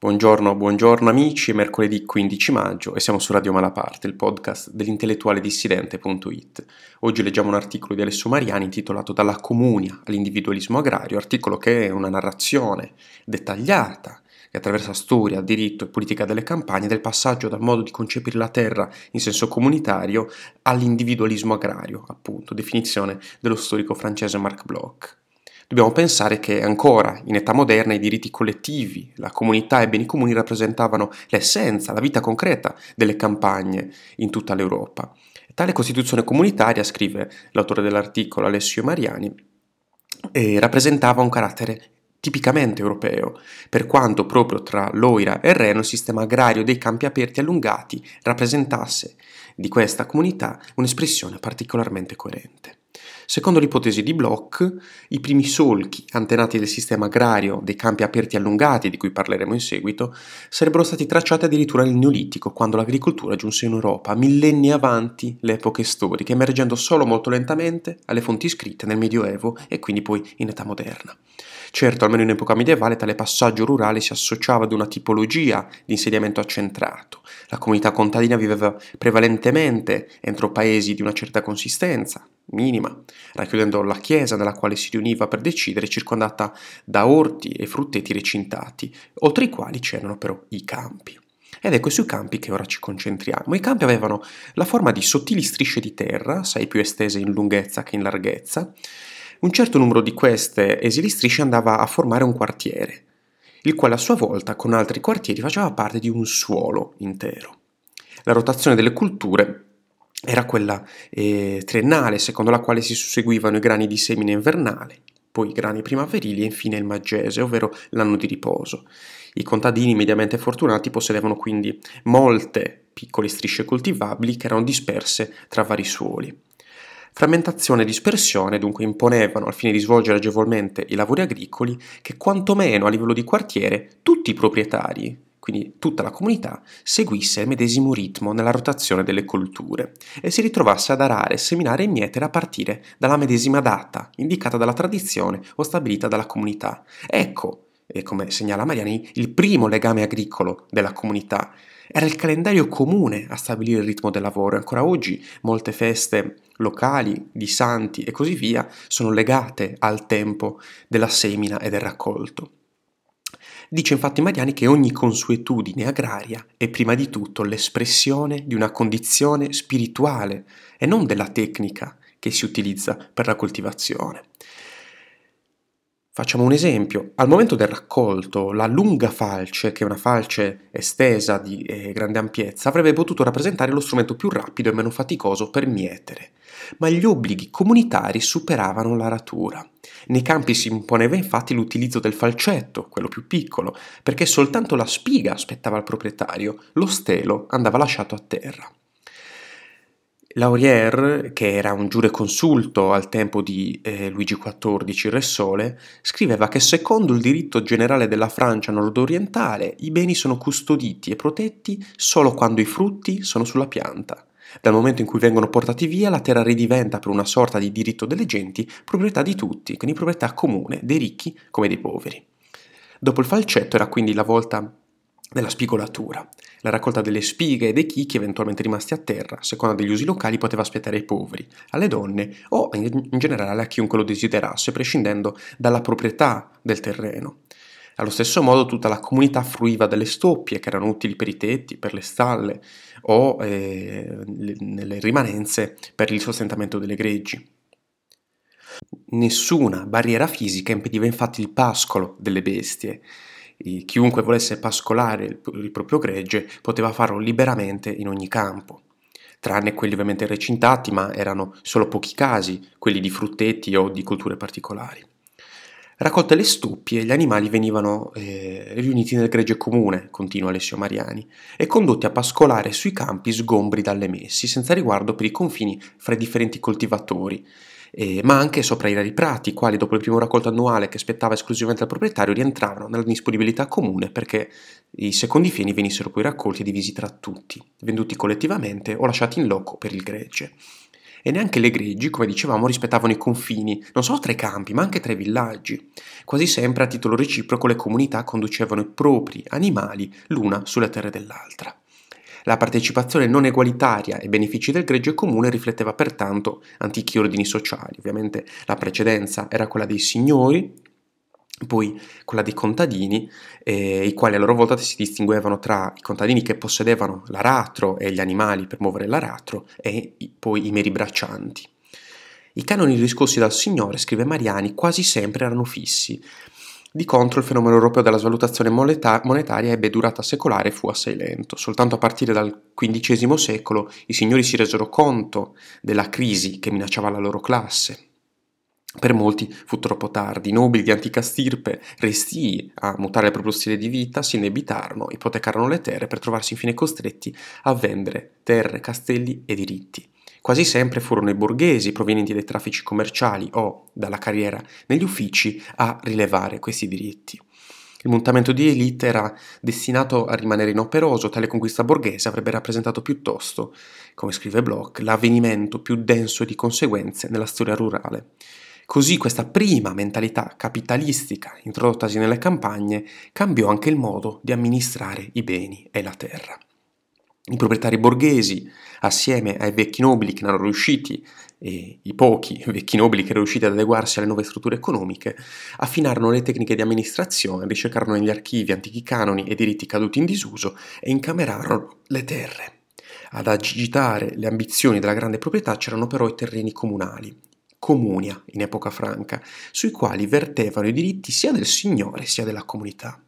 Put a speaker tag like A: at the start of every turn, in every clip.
A: Buongiorno, buongiorno amici, mercoledì 15 maggio e siamo su Radio Malaparte, il podcast dell'intellettuale dissidente.it. Oggi leggiamo un articolo di Alessio Mariani intitolato Dalla comunia all'individualismo agrario, articolo che è una narrazione dettagliata che attraversa storia, diritto e politica delle campagne del passaggio dal modo di concepire la terra in senso comunitario all'individualismo agrario, appunto, definizione dello storico francese Marc Bloch dobbiamo pensare che ancora in età moderna i diritti collettivi, la comunità e i beni comuni rappresentavano l'essenza, la vita concreta delle campagne in tutta l'Europa. Tale Costituzione comunitaria, scrive l'autore dell'articolo Alessio Mariani, eh, rappresentava un carattere tipicamente europeo, per quanto proprio tra Loira e Reno il sistema agrario dei campi aperti allungati rappresentasse di questa comunità un'espressione particolarmente coerente. Secondo l'ipotesi di Bloch, i primi solchi antenati del sistema agrario dei campi aperti allungati, di cui parleremo in seguito, sarebbero stati tracciati addirittura nel Neolitico, quando l'agricoltura giunse in Europa, millenni avanti le epoche storiche, emergendo solo molto lentamente alle fonti scritte nel Medioevo e quindi poi in età moderna. Certo, almeno in epoca medievale tale passaggio rurale si associava ad una tipologia di insediamento accentrato. La comunità contadina viveva prevalentemente entro paesi di una certa consistenza, minima, racchiudendo la chiesa nella quale si riuniva per decidere, circondata da orti e frutteti recintati, oltre i quali c'erano però i campi. Ed ecco sui campi che ora ci concentriamo. I campi avevano la forma di sottili strisce di terra, assai più estese in lunghezza che in larghezza. Un certo numero di queste esili strisce andava a formare un quartiere, il quale a sua volta con altri quartieri faceva parte di un suolo intero. La rotazione delle culture era quella eh, triennale, secondo la quale si susseguivano i grani di semine invernale, poi i grani primaverili e infine il maggese, ovvero l'anno di riposo. I contadini mediamente fortunati possedevano quindi molte piccole strisce coltivabili che erano disperse tra vari suoli. Frammentazione e dispersione dunque imponevano, al fine di svolgere agevolmente i lavori agricoli, che quantomeno a livello di quartiere tutti i proprietari, quindi tutta la comunità, seguisse il medesimo ritmo nella rotazione delle colture e si ritrovasse ad arare, seminare e mietere a partire dalla medesima data indicata dalla tradizione o stabilita dalla comunità. Ecco, e come segnala Mariani, il primo legame agricolo della comunità. Era il calendario comune a stabilire il ritmo del lavoro e ancora oggi molte feste locali, di santi e così via sono legate al tempo della semina e del raccolto. Dice infatti Mariani che ogni consuetudine agraria è prima di tutto l'espressione di una condizione spirituale e non della tecnica che si utilizza per la coltivazione. Facciamo un esempio. Al momento del raccolto, la lunga falce, che è una falce estesa di eh, grande ampiezza, avrebbe potuto rappresentare lo strumento più rapido e meno faticoso per mietere. Ma gli obblighi comunitari superavano l'aratura. Nei campi si imponeva infatti l'utilizzo del falcetto, quello più piccolo, perché soltanto la spiga aspettava il proprietario, lo stelo andava lasciato a terra. Laurier, che era un giureconsulto al tempo di eh, Luigi XIV, Re Sole, scriveva che secondo il diritto generale della Francia nordorientale i beni sono custoditi e protetti solo quando i frutti sono sulla pianta. Dal momento in cui vengono portati via, la terra ridiventa per una sorta di diritto delle genti proprietà di tutti, quindi proprietà comune, dei ricchi come dei poveri. Dopo il falcetto era quindi la volta della spigolatura. La raccolta delle spighe e dei chicchi eventualmente rimasti a terra, a seconda degli usi locali, poteva aspettare ai poveri, alle donne o in generale a chiunque lo desiderasse, prescindendo dalla proprietà del terreno. Allo stesso modo tutta la comunità fruiva delle stoppie che erano utili per i tetti, per le stalle o eh, nelle rimanenze per il sostentamento delle greggi. Nessuna barriera fisica impediva infatti il pascolo delle bestie. Chiunque volesse pascolare il, proprio gregge poteva farlo liberamente in ogni campo tranne quelli ovviamente recintati, ma erano solo pochi casi, quelli di frutteti o di culture particolari. Raccolte le stoppie, gli animali venivano eh, riuniti nel gregge comune, continua Alessio Mariani, e condotti a pascolare sui campi sgombri dalle messi, senza riguardo per i confini fra i differenti coltivatori, eh, ma anche sopra i rari prati, i quali dopo il primo raccolto annuale che spettava esclusivamente al proprietario rientravano nella disponibilità comune perché i secondi fieni venissero poi raccolti e divisi tra tutti, venduti collettivamente o lasciati in loco per il gregge. E neanche le greggi, come dicevamo, rispettavano i confini, non solo tra i campi, ma anche tra i villaggi. Quasi sempre a titolo reciproco le comunità conducevano i propri animali l'una sulle terre dell'altra. La partecipazione non egualitaria ai benefici del gregge comune rifletteva pertanto antichi ordini sociali. Ovviamente la precedenza era quella dei signori, poi quella dei contadini, eh, i quali a loro volta si distinguevano tra i contadini che possedevano l'aratro e gli animali per muovere l'aratro e poi i meri braccianti. I canoni riscossi dal Signore, scrive Mariani, quasi sempre erano fissi. Di contro il fenomeno europeo della svalutazione moneta- monetaria ebbe durata secolare e fu assai lento. Soltanto a partire dal XV secolo i signori si resero conto della crisi che minacciava la loro classe per molti fu troppo tardi, i nobili di antica stirpe, restii a mutare il proprio stile di vita, si indebitarono, ipotecarono le terre per trovarsi infine costretti a vendere terre, castelli e diritti. Quasi sempre furono i borghesi provenienti dai traffici commerciali o dalla carriera negli uffici a rilevare questi diritti. Il mutamento di elite era destinato a rimanere inoperoso, tale conquista borghese avrebbe rappresentato piuttosto, come scrive Bloch, l'avvenimento più denso di conseguenze nella storia rurale. Così questa prima mentalità capitalistica introdottasi nelle campagne cambiò anche il modo di amministrare i beni e la terra. I proprietari borghesi, assieme ai vecchi nobili che erano riusciti, e i pochi vecchi nobili che erano riusciti ad adeguarsi alle nuove strutture economiche, affinarono le tecniche di amministrazione, ricercarono negli archivi antichi canoni e diritti caduti in disuso e incamerarono le terre. Ad agitare le ambizioni della grande proprietà c'erano però i terreni comunali, comunia in epoca franca, sui quali vertevano i diritti sia del signore sia della comunità.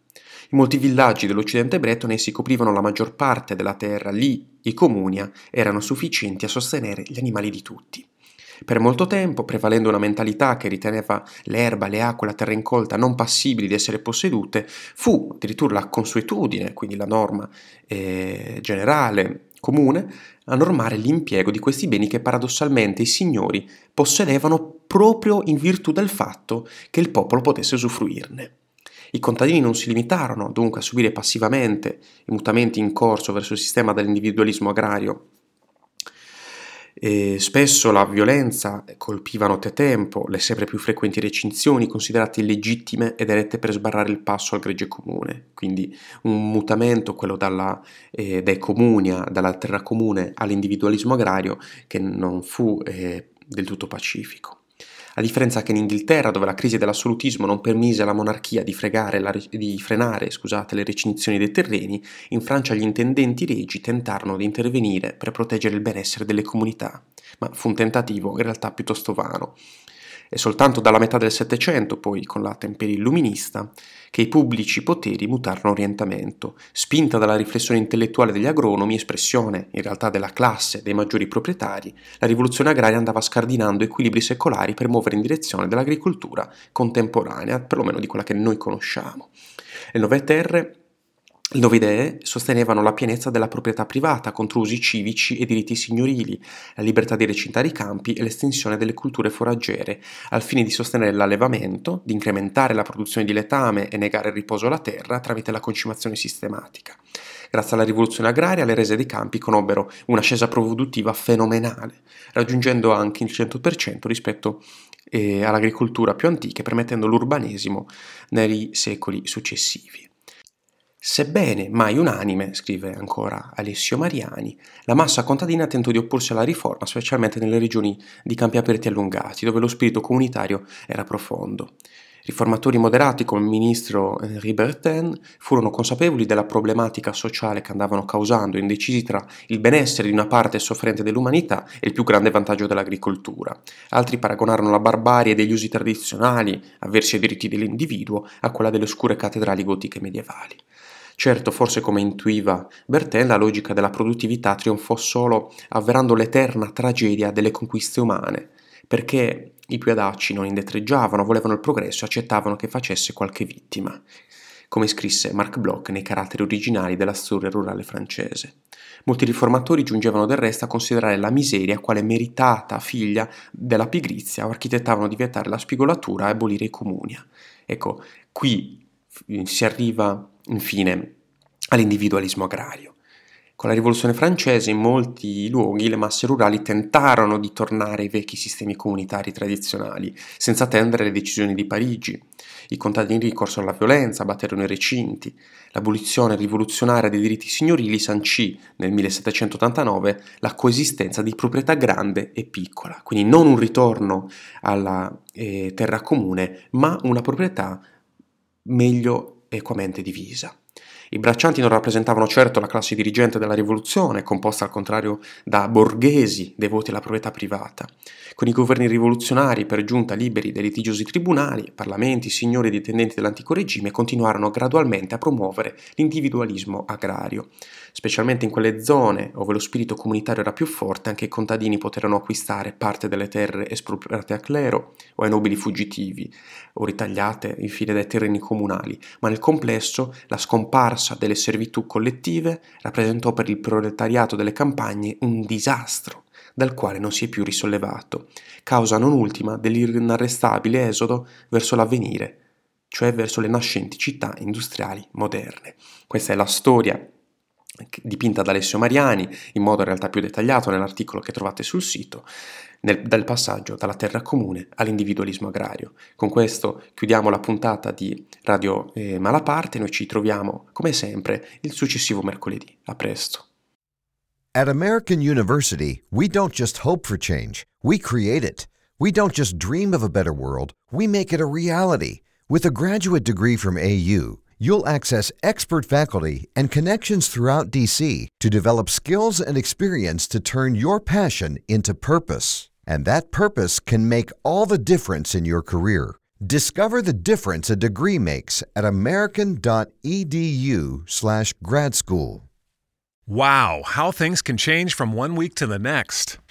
A: In molti villaggi dell'Occidente bretone si coprivano la maggior parte della terra, lì i comunia erano sufficienti a sostenere gli animali di tutti. Per molto tempo, prevalendo una mentalità che riteneva l'erba, le acque, la terra incolta non passibili di essere possedute, fu addirittura la consuetudine, quindi la norma eh, generale comune a normare l'impiego di questi beni che paradossalmente i signori possedevano proprio in virtù del fatto che il popolo potesse usufruirne. I contadini non si limitarono dunque a subire passivamente i mutamenti in corso verso il sistema dell'individualismo agrario e spesso la violenza colpiva nottetempo, le sempre più frequenti recinzioni considerate illegittime ed erette per sbarrare il passo al gregge comune. Quindi un mutamento, quello dalla, eh, dai comunia, dalla terra comune all'individualismo agrario, che non fu eh, del tutto pacifico. A differenza che in Inghilterra, dove la crisi dell'assolutismo non permise alla monarchia di, la, di frenare scusate, le recinzioni dei terreni, in Francia gli intendenti regi tentarono di intervenire per proteggere il benessere delle comunità, ma fu un tentativo in realtà piuttosto vano. È soltanto dalla metà del Settecento, poi con la temperia illuminista, che i pubblici poteri mutarono orientamento, spinta dalla riflessione intellettuale degli agronomi, espressione in realtà della classe dei maggiori proprietari, la rivoluzione agraria andava scardinando equilibri secolari per muovere in direzione dell'agricoltura contemporanea, perlomeno di quella che noi conosciamo. Le nuove terre le nuove idee sostenevano la pienezza della proprietà privata contro usi civici e diritti signorili, la libertà di recintare i campi e l'estensione delle culture foraggere, al fine di sostenere l'allevamento, di incrementare la produzione di letame e negare il riposo alla terra tramite la concimazione sistematica. Grazie alla rivoluzione agraria le rese dei campi conobbero un'ascesa produttiva fenomenale, raggiungendo anche il 100% rispetto eh, all'agricoltura più antica permettendo l'urbanesimo nei secoli successivi. Sebbene mai unanime, scrive ancora Alessio Mariani, la massa contadina tentò di opporsi alla riforma, specialmente nelle regioni di campi aperti allungati, dove lo spirito comunitario era profondo. Riformatori moderati come il ministro Henri Bertin furono consapevoli della problematica sociale che andavano causando, indecisi tra il benessere di una parte soffrente dell'umanità e il più grande vantaggio dell'agricoltura. Altri paragonarono la barbarie degli usi tradizionali, avversi ai diritti dell'individuo, a quella delle oscure cattedrali gotiche medievali. Certo, forse come intuiva Bertin, la logica della produttività trionfò solo avverando l'eterna tragedia delle conquiste umane, perché i più adacci non indetreggiavano, volevano il progresso e accettavano che facesse qualche vittima, come scrisse Marc Bloch nei caratteri originali della storia rurale francese. Molti riformatori giungevano del resto a considerare la miseria quale meritata figlia della pigrizia o architettavano di vietare la spigolatura e abolire i comunia. Ecco, qui si arriva infine all'individualismo agrario. Con la rivoluzione francese in molti luoghi le masse rurali tentarono di tornare ai vecchi sistemi comunitari tradizionali, senza attendere le decisioni di Parigi. I contadini ricorsero alla violenza, batterono i recinti. L'abolizione rivoluzionaria dei diritti signorili sancì nel 1789 la coesistenza di proprietà grande e piccola, quindi non un ritorno alla eh, terra comune, ma una proprietà meglio equamente divisa. I braccianti non rappresentavano certo la classe dirigente della rivoluzione, composta al contrario da borghesi devoti alla proprietà privata. Con i governi rivoluzionari, per giunta liberi dai litigiosi tribunali, parlamenti, signori e dipendenti dell'antico regime continuarono gradualmente a promuovere l'individualismo agrario. Specialmente in quelle zone dove lo spirito comunitario era più forte, anche i contadini poterono acquistare parte delle terre espropriate a clero o ai nobili fuggitivi, o ritagliate infine dai terreni comunali, ma nel complesso la scomparsa delle servitù collettive rappresentò per il proletariato delle campagne un disastro dal quale non si è più risollevato, causa non ultima dell'inarrestabile esodo verso l'avvenire, cioè verso le nascenti città industriali moderne. Questa è la storia dipinta da Alessio Mariani in modo in realtà più dettagliato nell'articolo che trovate sul sito, nel, del passaggio dalla terra comune all'individualismo agrario. Con questo chiudiamo la puntata di Radio eh, Malaparte, noi ci troviamo come sempre il successivo mercoledì. A presto.
B: At American University, we don't just hope for change, we create it. We don't just dream of a better world, we make it a reality. With a graduate degree from AU, you'll access expert faculty and connections throughout DC to develop skills and experience to turn your passion into purpose. And that purpose can make all the difference in your career. Discover the difference a degree makes at american.edu/grad school.
C: Wow, how things can change from one week to the next.